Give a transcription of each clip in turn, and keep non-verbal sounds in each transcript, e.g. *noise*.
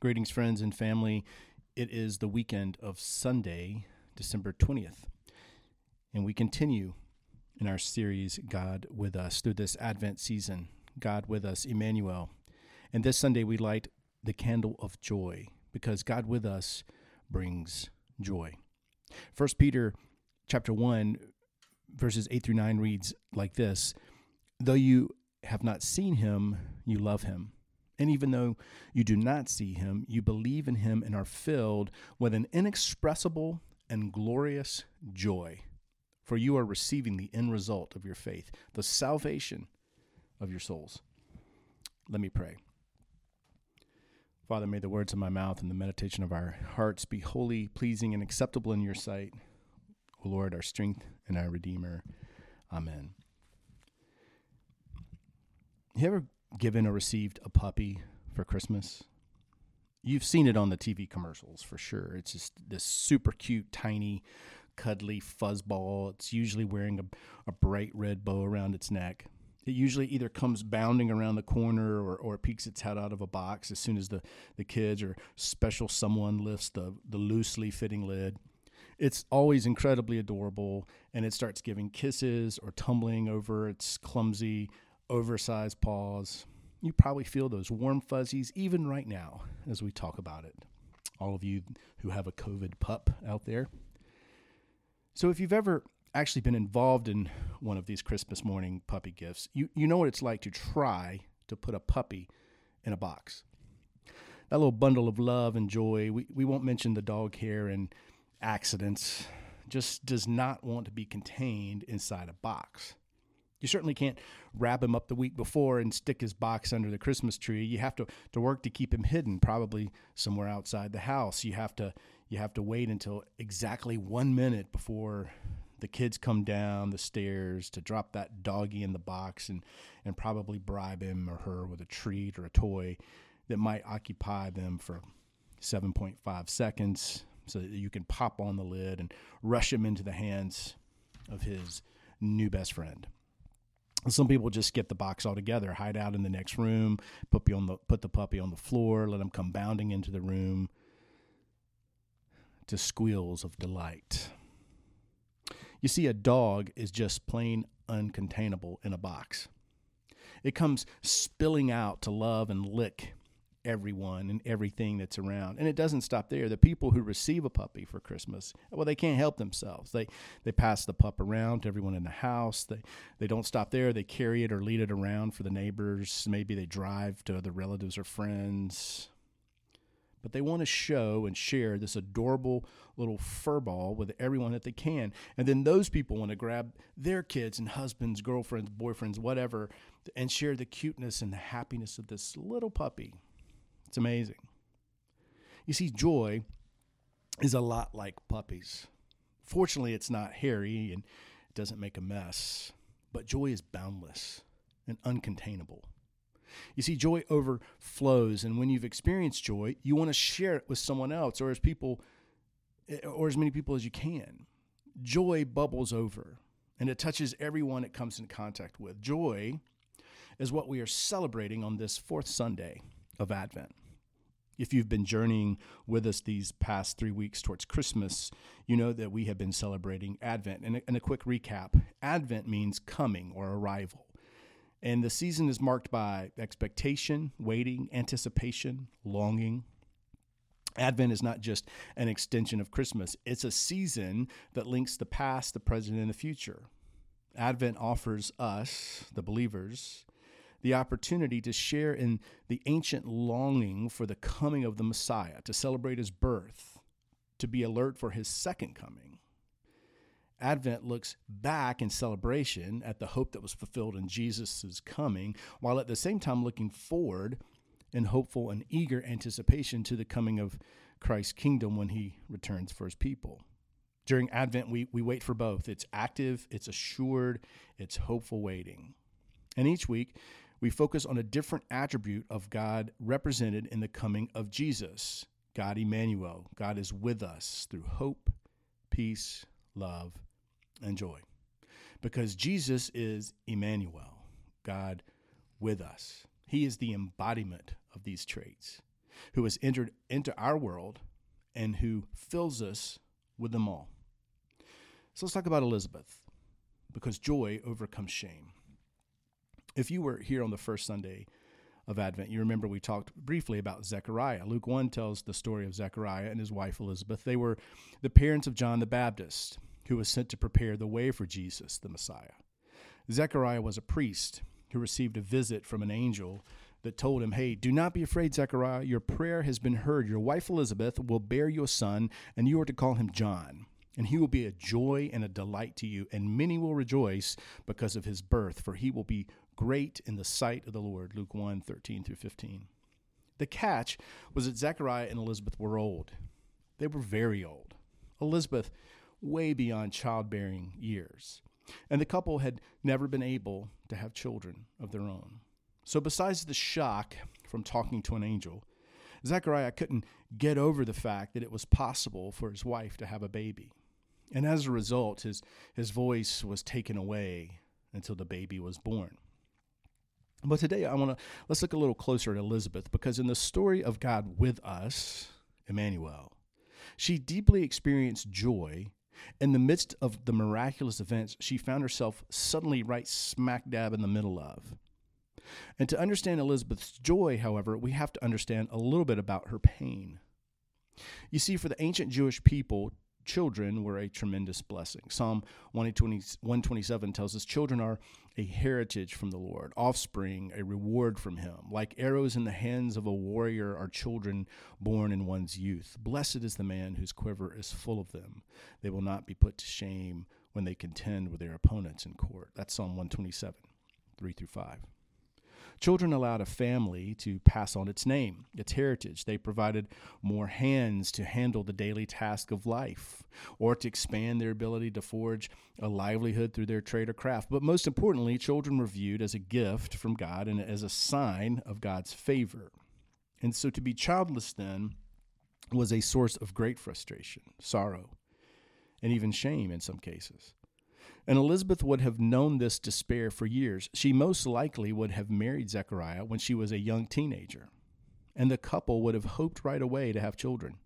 Greetings, friends and family. It is the weekend of Sunday, December 20th, and we continue in our series, God with Us, through this Advent season. God with Us, Emmanuel. And this Sunday, we light the candle of joy because God with us brings joy. First Peter chapter 1 verses 8 through 9 reads like this Though you have not seen him, you love him. And even though you do not see him, you believe in him and are filled with an inexpressible and glorious joy. For you are receiving the end result of your faith, the salvation of your souls. Let me pray. Father, may the words of my mouth and the meditation of our hearts be holy, pleasing, and acceptable in your sight. O Lord, our strength and our Redeemer. Amen. You ever given or received a puppy for Christmas? You've seen it on the TV commercials for sure. It's just this super cute, tiny, cuddly fuzzball. It's usually wearing a, a bright red bow around its neck. It usually either comes bounding around the corner or, or peeks its head out of a box as soon as the, the kids or special someone lifts the, the loosely fitting lid. It's always incredibly adorable, and it starts giving kisses or tumbling over its clumsy, oversized paws. You probably feel those warm fuzzies even right now as we talk about it. All of you who have a COVID pup out there. So, if you've ever actually been involved in one of these Christmas morning puppy gifts, you, you know what it's like to try to put a puppy in a box. That little bundle of love and joy, we, we won't mention the dog hair and accidents, just does not want to be contained inside a box. You certainly can't wrap him up the week before and stick his box under the Christmas tree. You have to, to work to keep him hidden, probably somewhere outside the house. You have to you have to wait until exactly one minute before the kids come down the stairs to drop that doggy in the box and, and probably bribe him or her with a treat or a toy that might occupy them for 7.5 seconds so that you can pop on the lid and rush him into the hands of his new best friend. Some people just skip the box altogether, hide out in the next room, put, on the, put the puppy on the floor, let him come bounding into the room to squeals of delight. You see, a dog is just plain uncontainable in a box. It comes spilling out to love and lick everyone and everything that's around. And it doesn't stop there. The people who receive a puppy for Christmas, well, they can't help themselves. They they pass the pup around to everyone in the house. They they don't stop there. They carry it or lead it around for the neighbors. Maybe they drive to other relatives or friends. But they want to show and share this adorable little fur ball with everyone that they can. And then those people want to grab their kids and husbands, girlfriends, boyfriends, whatever, and share the cuteness and the happiness of this little puppy it's amazing. You see, joy is a lot like puppies. Fortunately, it's not hairy and it doesn't make a mess, but joy is boundless and uncontainable. You see, joy overflows, and when you've experienced joy, you want to share it with someone else or as people or as many people as you can. Joy bubbles over and it touches everyone it comes in contact with. Joy is what we are celebrating on this fourth Sunday of Advent. If you've been journeying with us these past three weeks towards Christmas, you know that we have been celebrating Advent. And a, and a quick recap Advent means coming or arrival. And the season is marked by expectation, waiting, anticipation, longing. Advent is not just an extension of Christmas, it's a season that links the past, the present, and the future. Advent offers us, the believers, the opportunity to share in the ancient longing for the coming of the Messiah, to celebrate his birth, to be alert for his second coming. Advent looks back in celebration at the hope that was fulfilled in Jesus' coming, while at the same time looking forward in hopeful and eager anticipation to the coming of Christ's kingdom when he returns for his people. During Advent, we, we wait for both. It's active, it's assured, it's hopeful waiting. And each week, we focus on a different attribute of God represented in the coming of Jesus God Emmanuel. God is with us through hope, peace, love, and joy. Because Jesus is Emmanuel, God with us. He is the embodiment of these traits. who has entered into our world and who fills us with them all. So let's talk about Elizabeth, because joy overcomes shame. If you were here on the first Sunday of Advent, you remember we talked briefly about Zechariah. Luke 1 tells the story of Zechariah and his wife Elizabeth. They were the parents of John the Baptist, who was sent to prepare the way for Jesus, the Messiah. Zechariah was a priest who received a visit from an angel that told him, Hey, do not be afraid, Zechariah. Your prayer has been heard. Your wife Elizabeth will bear you a son, and you are to call him John. And he will be a joy and a delight to you, and many will rejoice because of his birth, for he will be great in the sight of the Lord. Luke 1 13 through 15. The catch was that Zechariah and Elizabeth were old. They were very old. Elizabeth, way beyond childbearing years. And the couple had never been able to have children of their own. So, besides the shock from talking to an angel, Zechariah couldn't get over the fact that it was possible for his wife to have a baby. And as a result, his, his voice was taken away until the baby was born. But today I want to let's look a little closer at Elizabeth because in the story of God with us, Emmanuel, she deeply experienced joy in the midst of the miraculous events she found herself suddenly right smack dab in the middle of. And to understand Elizabeth's joy, however, we have to understand a little bit about her pain. You see, for the ancient Jewish people, children were a tremendous blessing. Psalm 127 tells us children are a heritage from the Lord, offspring, a reward from Him. Like arrows in the hands of a warrior are children born in one's youth. Blessed is the man whose quiver is full of them. They will not be put to shame when they contend with their opponents in court. That's Psalm 127, 3 through 5. Children allowed a family to pass on its name, its heritage. They provided more hands to handle the daily task of life or to expand their ability to forge a livelihood through their trade or craft. But most importantly, children were viewed as a gift from God and as a sign of God's favor. And so to be childless then was a source of great frustration, sorrow, and even shame in some cases. And Elizabeth would have known this despair for years. She most likely would have married Zechariah when she was a young teenager, and the couple would have hoped right away to have children.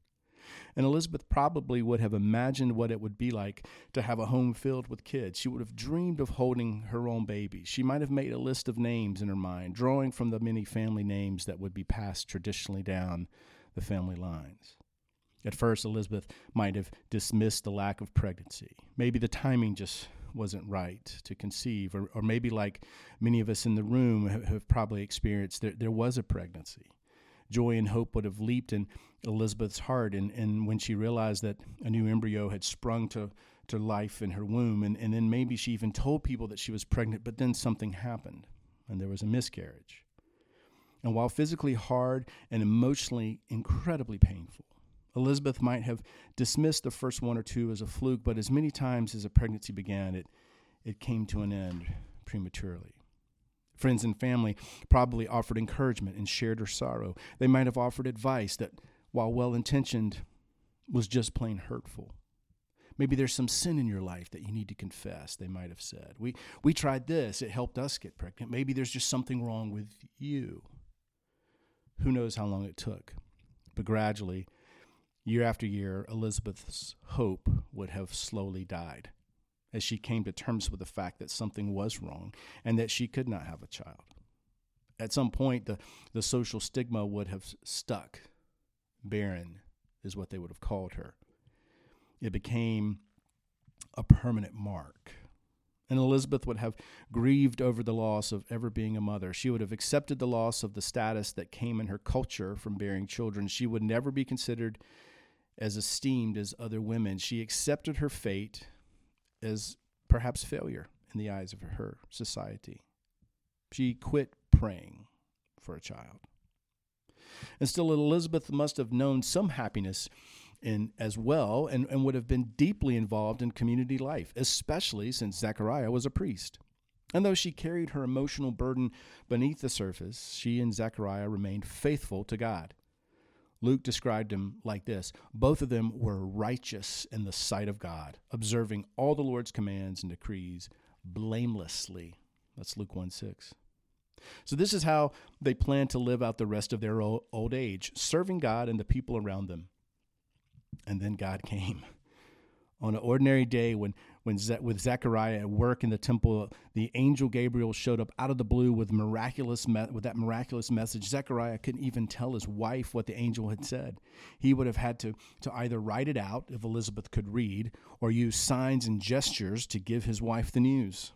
And Elizabeth probably would have imagined what it would be like to have a home filled with kids. She would have dreamed of holding her own baby. She might have made a list of names in her mind, drawing from the many family names that would be passed traditionally down the family lines. At first, Elizabeth might have dismissed the lack of pregnancy. Maybe the timing just wasn't right to conceive, or, or maybe like many of us in the room have, have probably experienced, there, there was a pregnancy. Joy and hope would have leaped in Elizabeth's heart, and, and when she realized that a new embryo had sprung to, to life in her womb, and, and then maybe she even told people that she was pregnant, but then something happened, and there was a miscarriage. And while physically hard and emotionally incredibly painful, Elizabeth might have dismissed the first one or two as a fluke, but as many times as a pregnancy began, it, it came to an end prematurely. Friends and family probably offered encouragement and shared her sorrow. They might have offered advice that, while well intentioned, was just plain hurtful. Maybe there's some sin in your life that you need to confess, they might have said. We, we tried this, it helped us get pregnant. Maybe there's just something wrong with you. Who knows how long it took? But gradually, Year after year, Elizabeth's hope would have slowly died as she came to terms with the fact that something was wrong and that she could not have a child. At some point, the, the social stigma would have stuck. Barren is what they would have called her. It became a permanent mark. And Elizabeth would have grieved over the loss of ever being a mother. She would have accepted the loss of the status that came in her culture from bearing children. She would never be considered as esteemed as other women. She accepted her fate as perhaps failure in the eyes of her society. She quit praying for a child. And still, Elizabeth must have known some happiness in as well and, and would have been deeply involved in community life, especially since Zechariah was a priest. And though she carried her emotional burden beneath the surface, she and Zechariah remained faithful to God. Luke described him like this Both of them were righteous in the sight of God, observing all the Lord's commands and decrees blamelessly. That's Luke 1 6. So, this is how they plan to live out the rest of their old age, serving God and the people around them. And then God *laughs* came. On an ordinary day, when, when Ze- with Zechariah at work in the temple, the angel Gabriel showed up out of the blue with miraculous me- with that miraculous message. Zechariah couldn't even tell his wife what the angel had said. He would have had to, to either write it out if Elizabeth could read, or use signs and gestures to give his wife the news.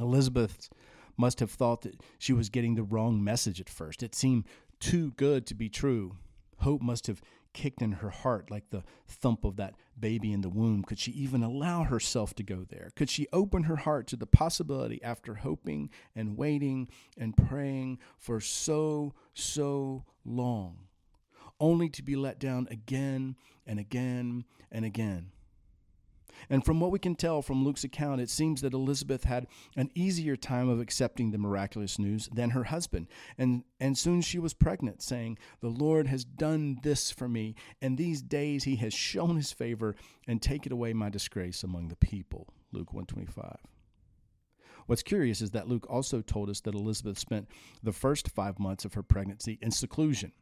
Elizabeth must have thought that she was getting the wrong message at first. It seemed too good to be true. Hope must have kicked in her heart like the thump of that baby in the womb. Could she even allow herself to go there? Could she open her heart to the possibility after hoping and waiting and praying for so, so long, only to be let down again and again and again? And from what we can tell from Luke's account, it seems that Elizabeth had an easier time of accepting the miraculous news than her husband. And, and soon she was pregnant, saying, The Lord has done this for me, and these days he has shown his favor and taken away my disgrace among the people. Luke 125. What's curious is that Luke also told us that Elizabeth spent the first five months of her pregnancy in seclusion.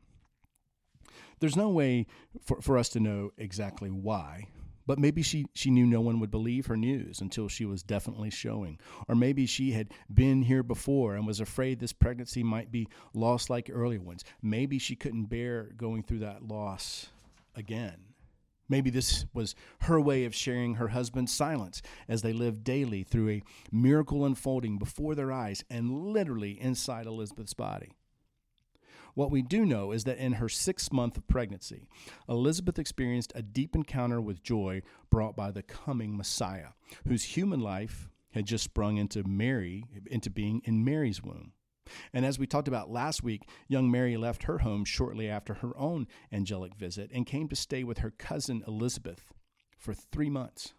There's no way for, for us to know exactly why, but maybe she, she knew no one would believe her news until she was definitely showing. Or maybe she had been here before and was afraid this pregnancy might be lost like earlier ones. Maybe she couldn't bear going through that loss again. Maybe this was her way of sharing her husband's silence as they lived daily through a miracle unfolding before their eyes and literally inside Elizabeth's body. What we do know is that in her sixth month of pregnancy, Elizabeth experienced a deep encounter with joy brought by the coming Messiah, whose human life had just sprung into Mary, into being in Mary's womb. And as we talked about last week, young Mary left her home shortly after her own angelic visit and came to stay with her cousin Elizabeth for three months.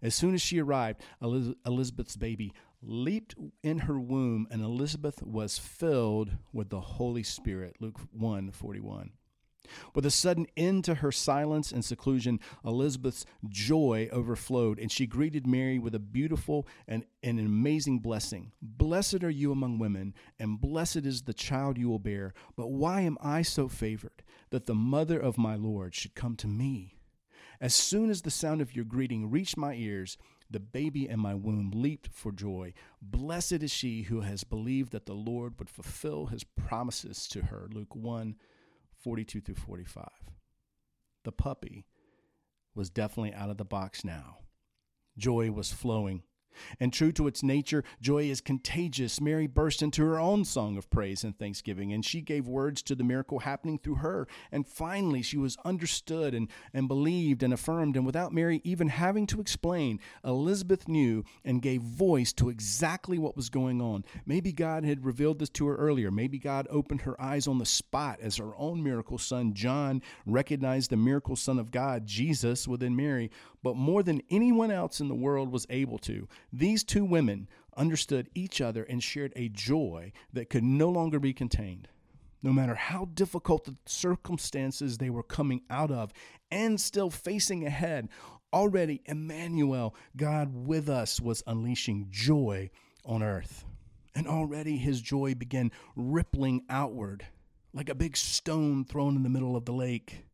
As soon as she arrived, Elizabeth's baby leaped in her womb, and Elizabeth was filled with the Holy Spirit. Luke 1 41. With a sudden end to her silence and seclusion, Elizabeth's joy overflowed, and she greeted Mary with a beautiful and, and an amazing blessing. Blessed are you among women, and blessed is the child you will bear. But why am I so favored that the mother of my Lord should come to me? As soon as the sound of your greeting reached my ears, the baby in my womb leaped for joy. Blessed is she who has believed that the Lord would fulfill his promises to her. Luke 1 42 through 45. The puppy was definitely out of the box now. Joy was flowing and true to its nature, joy is contagious. Mary burst into her own song of praise and thanksgiving, and she gave words to the miracle happening through her. And finally, she was understood and, and believed and affirmed. And without Mary even having to explain, Elizabeth knew and gave voice to exactly what was going on. Maybe God had revealed this to her earlier. Maybe God opened her eyes on the spot as her own miracle son, John, recognized the miracle son of God, Jesus, within Mary. But more than anyone else in the world was able to, these two women understood each other and shared a joy that could no longer be contained. No matter how difficult the circumstances they were coming out of and still facing ahead, already Emmanuel, God with us, was unleashing joy on earth. And already his joy began rippling outward like a big stone thrown in the middle of the lake.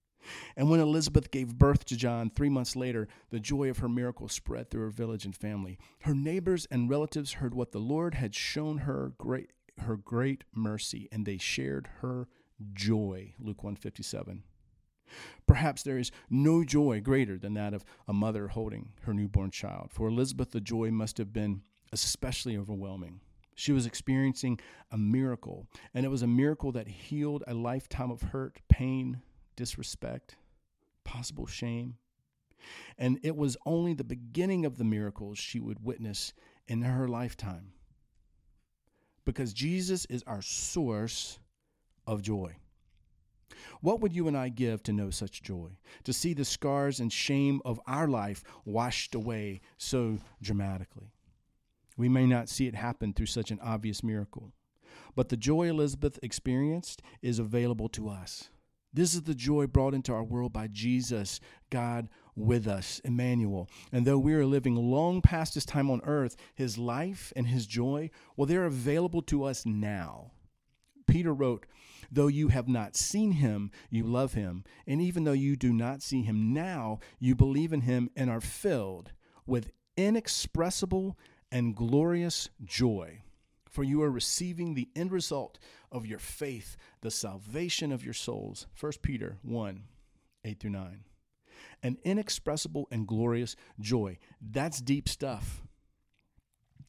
And when Elizabeth gave birth to John three months later, the joy of her miracle spread through her village and family. Her neighbors and relatives heard what the Lord had shown her great her great mercy, and they shared her joy. Luke 157. Perhaps there is no joy greater than that of a mother holding her newborn child. For Elizabeth, the joy must have been especially overwhelming. She was experiencing a miracle, and it was a miracle that healed a lifetime of hurt, pain, disrespect, possible shame. And it was only the beginning of the miracles she would witness in her lifetime. Because Jesus is our source of joy. What would you and I give to know such joy? To see the scars and shame of our life washed away so dramatically. We may not see it happen through such an obvious miracle, but the joy Elizabeth experienced is available to us. This is the joy brought into our world by Jesus, God with us, Emmanuel. And though we are living long past his time on earth, his life and his joy, well, they're available to us now. Peter wrote, Though you have not seen him, you love him. And even though you do not see him now, you believe in him and are filled with inexpressible and glorious joy. For you are receiving the end result of your faith, the salvation of your souls. 1 Peter 1 8 through 9. An inexpressible and glorious joy. That's deep stuff.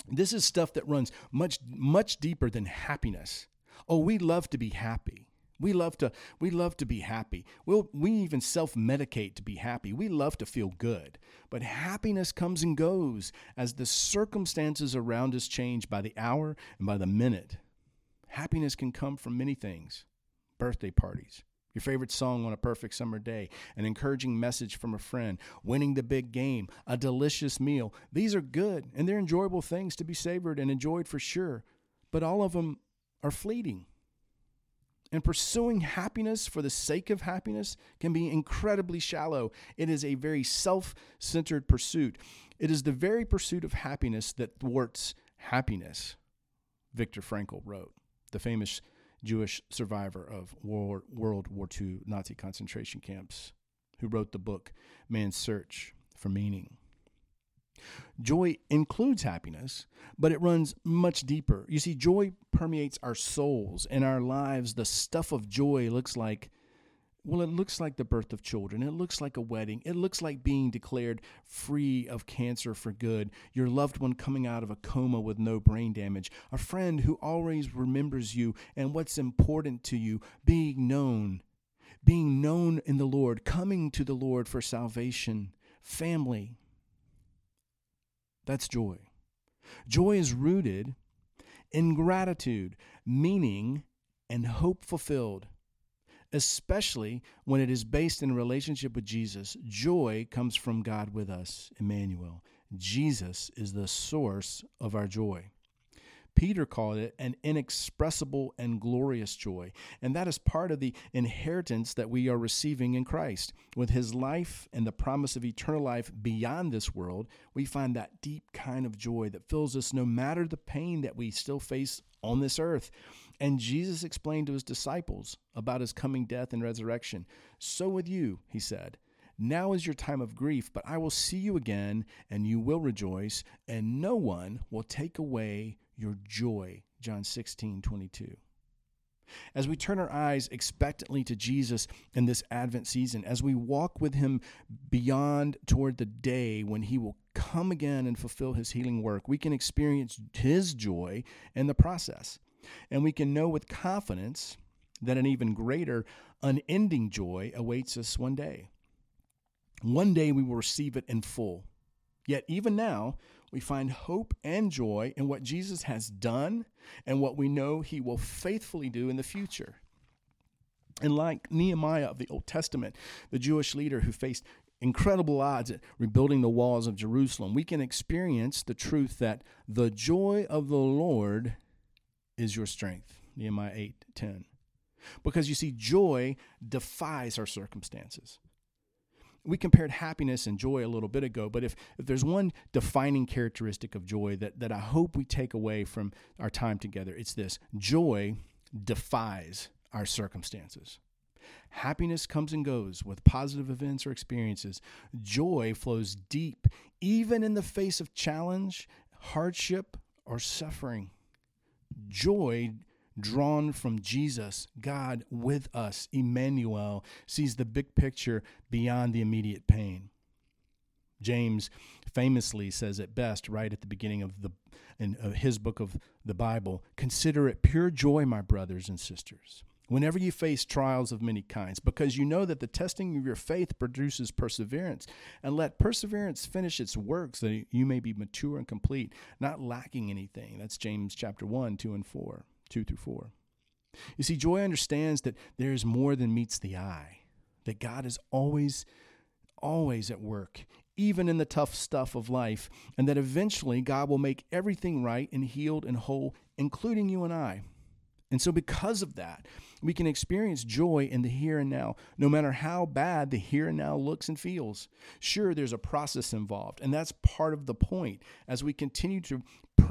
This is stuff that runs much, much deeper than happiness. Oh, we love to be happy. We love to we love to be happy. We'll, we even self-medicate to be happy. We love to feel good. But happiness comes and goes as the circumstances around us change by the hour and by the minute. Happiness can come from many things. Birthday parties, your favorite song on a perfect summer day, an encouraging message from a friend, winning the big game, a delicious meal. These are good and they're enjoyable things to be savored and enjoyed for sure. But all of them are fleeting. And pursuing happiness for the sake of happiness can be incredibly shallow. It is a very self centered pursuit. It is the very pursuit of happiness that thwarts happiness, Viktor Frankl wrote, the famous Jewish survivor of World War II Nazi concentration camps, who wrote the book Man's Search for Meaning. Joy includes happiness, but it runs much deeper. You see, joy permeates our souls and our lives. The stuff of joy looks like, well, it looks like the birth of children. It looks like a wedding. It looks like being declared free of cancer for good, your loved one coming out of a coma with no brain damage, a friend who always remembers you and what's important to you, being known, being known in the Lord, coming to the Lord for salvation, family, that's joy. Joy is rooted in gratitude, meaning, and hope fulfilled, especially when it is based in a relationship with Jesus. Joy comes from God with us, Emmanuel. Jesus is the source of our joy. Peter called it an inexpressible and glorious joy. And that is part of the inheritance that we are receiving in Christ. With his life and the promise of eternal life beyond this world, we find that deep kind of joy that fills us no matter the pain that we still face on this earth. And Jesus explained to his disciples about his coming death and resurrection. So with you, he said. Now is your time of grief, but I will see you again, and you will rejoice, and no one will take away your joy. John 16, 22. As we turn our eyes expectantly to Jesus in this Advent season, as we walk with him beyond toward the day when he will come again and fulfill his healing work, we can experience his joy in the process. And we can know with confidence that an even greater, unending joy awaits us one day. One day we will receive it in full. Yet, even now, we find hope and joy in what Jesus has done and what we know he will faithfully do in the future. And like Nehemiah of the Old Testament, the Jewish leader who faced incredible odds at rebuilding the walls of Jerusalem, we can experience the truth that the joy of the Lord is your strength. Nehemiah 8 10. Because you see, joy defies our circumstances we compared happiness and joy a little bit ago, but if, if there's one defining characteristic of joy that, that I hope we take away from our time together, it's this joy defies our circumstances. Happiness comes and goes with positive events or experiences. Joy flows deep, even in the face of challenge, hardship, or suffering. Joy drawn from Jesus, God with us, Emmanuel, sees the big picture beyond the immediate pain. James famously says it best right at the beginning of the in uh, his book of the Bible, consider it pure joy, my brothers and sisters, whenever you face trials of many kinds, because you know that the testing of your faith produces perseverance. And let perseverance finish its work so that you may be mature and complete, not lacking anything. That's James chapter 1, 2 and 4. 2 through 4. You see, joy understands that there is more than meets the eye, that God is always, always at work, even in the tough stuff of life, and that eventually God will make everything right and healed and whole, including you and I. And so, because of that, we can experience joy in the here and now, no matter how bad the here and now looks and feels. Sure, there's a process involved, and that's part of the point. As we continue to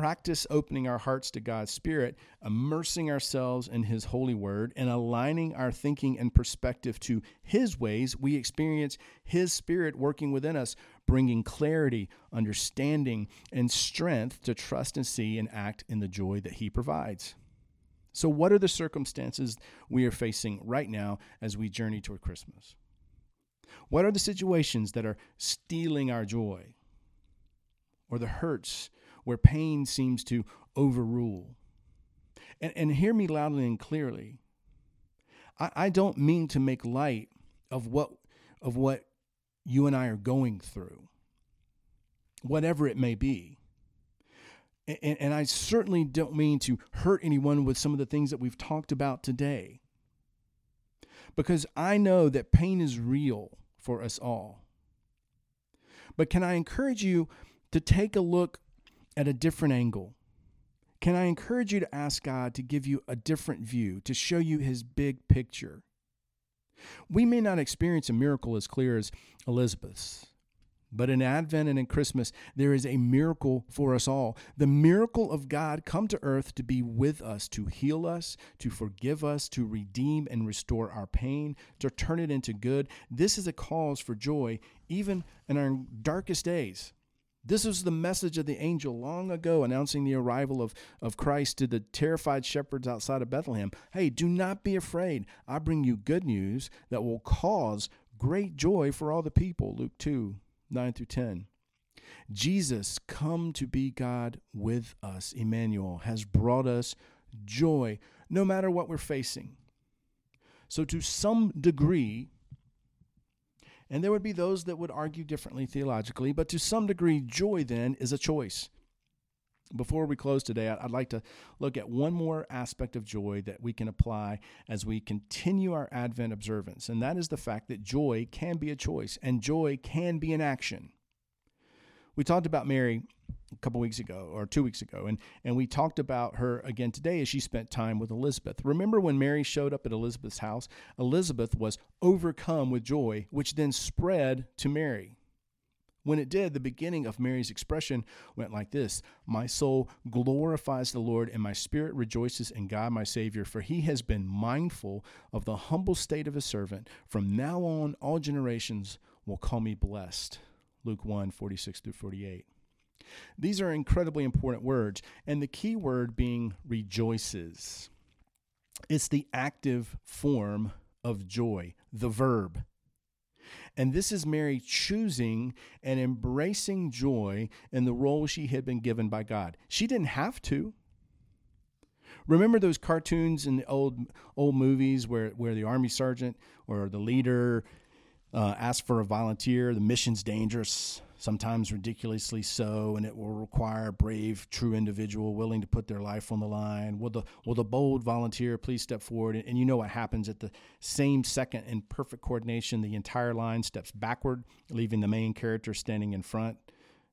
practice opening our hearts to God's Spirit, immersing ourselves in His holy word, and aligning our thinking and perspective to His ways, we experience His Spirit working within us, bringing clarity, understanding, and strength to trust and see and act in the joy that He provides. So, what are the circumstances we are facing right now as we journey toward Christmas? What are the situations that are stealing our joy? Or the hurts where pain seems to overrule? And, and hear me loudly and clearly. I, I don't mean to make light of what, of what you and I are going through, whatever it may be and, and I certainly don't mean to hurt anyone with some of the things that we've talked about today. Because I know that pain is real for us all. But can I encourage you to take a look at a different angle? Can I encourage you to ask God to give you a different view, to show you his big picture? We may not experience a miracle as clear as Elizabeth's, but in Advent and in Christmas, there is a miracle for us all. The miracle of God come to earth to be with us, to heal us, to forgive us, to redeem and restore our pain, to turn it into good. This is a cause for joy, even in our darkest days. This was the message of the angel long ago announcing the arrival of, of Christ to the terrified shepherds outside of Bethlehem. Hey, do not be afraid. I bring you good news that will cause great joy for all the people. Luke 2 9 through 10. Jesus, come to be God with us, Emmanuel, has brought us joy no matter what we're facing. So, to some degree, and there would be those that would argue differently theologically, but to some degree, joy then is a choice. Before we close today, I'd like to look at one more aspect of joy that we can apply as we continue our Advent observance, and that is the fact that joy can be a choice and joy can be an action. We talked about Mary couple weeks ago or two weeks ago, and, and we talked about her again today as she spent time with Elizabeth. Remember when Mary showed up at Elizabeth's house? Elizabeth was overcome with joy, which then spread to Mary. When it did, the beginning of Mary's expression went like this My soul glorifies the Lord, and my spirit rejoices in God my Savior, for he has been mindful of the humble state of his servant. From now on, all generations will call me blessed. Luke 1 46 through 48. These are incredibly important words, and the key word being rejoices. It's the active form of joy, the verb. And this is Mary choosing and embracing joy in the role she had been given by God. She didn't have to. Remember those cartoons in the old old movies where, where the army sergeant or the leader uh, asks for a volunteer, the mission's dangerous, sometimes ridiculously so, and it will require a brave, true individual willing to put their life on the line. Will the will the bold volunteer please step forward? And, and you know what happens at the same second in perfect coordination, the entire line steps backward, leaving the main character standing in front.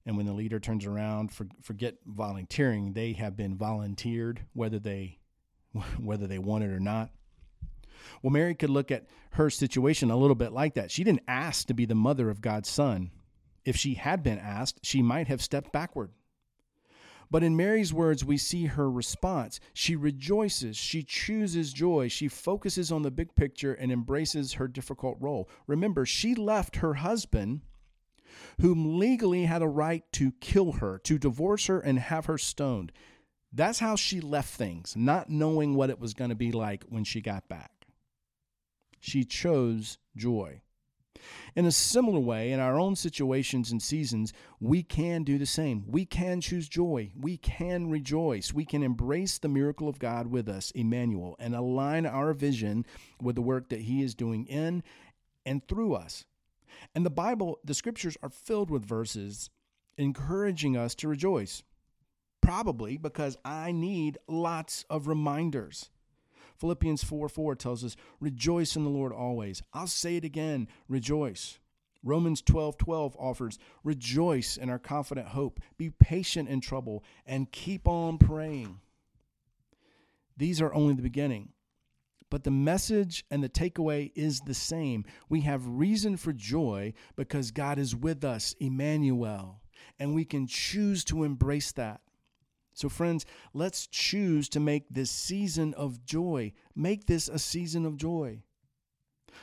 And when the leader turns around, for, forget volunteering; they have been volunteered, whether they *laughs* whether they want it or not. Well, Mary could look at her situation a little bit like that. She didn't ask to be the mother of God's son. If she had been asked, she might have stepped backward. But in Mary's words, we see her response. She rejoices, she chooses joy, she focuses on the big picture and embraces her difficult role. Remember, she left her husband, whom legally had a right to kill her, to divorce her, and have her stoned. That's how she left things, not knowing what it was going to be like when she got back. She chose joy. In a similar way, in our own situations and seasons, we can do the same. We can choose joy. We can rejoice. We can embrace the miracle of God with us, Emmanuel, and align our vision with the work that He is doing in and through us. And the Bible, the scriptures are filled with verses encouraging us to rejoice. Probably because I need lots of reminders. Philippians 4 4 tells us, Rejoice in the Lord always. I'll say it again, rejoice. Romans 12 12 offers, Rejoice in our confident hope, be patient in trouble, and keep on praying. These are only the beginning. But the message and the takeaway is the same. We have reason for joy because God is with us, Emmanuel, and we can choose to embrace that. So, friends, let's choose to make this season of joy. Make this a season of joy.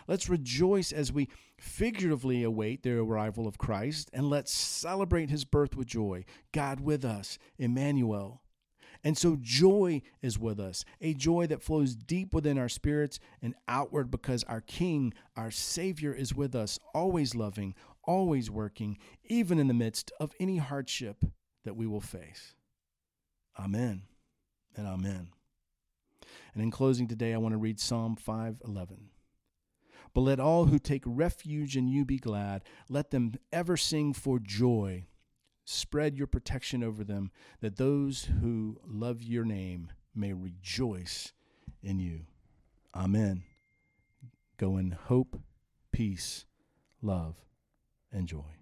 Let's rejoice as we figuratively await the arrival of Christ, and let's celebrate his birth with joy. God with us, Emmanuel. And so joy is with us, a joy that flows deep within our spirits and outward because our King, our Savior, is with us, always loving, always working, even in the midst of any hardship that we will face. Amen and amen. And in closing today, I want to read Psalm 511. But let all who take refuge in you be glad. Let them ever sing for joy. Spread your protection over them, that those who love your name may rejoice in you. Amen. Go in hope, peace, love, and joy.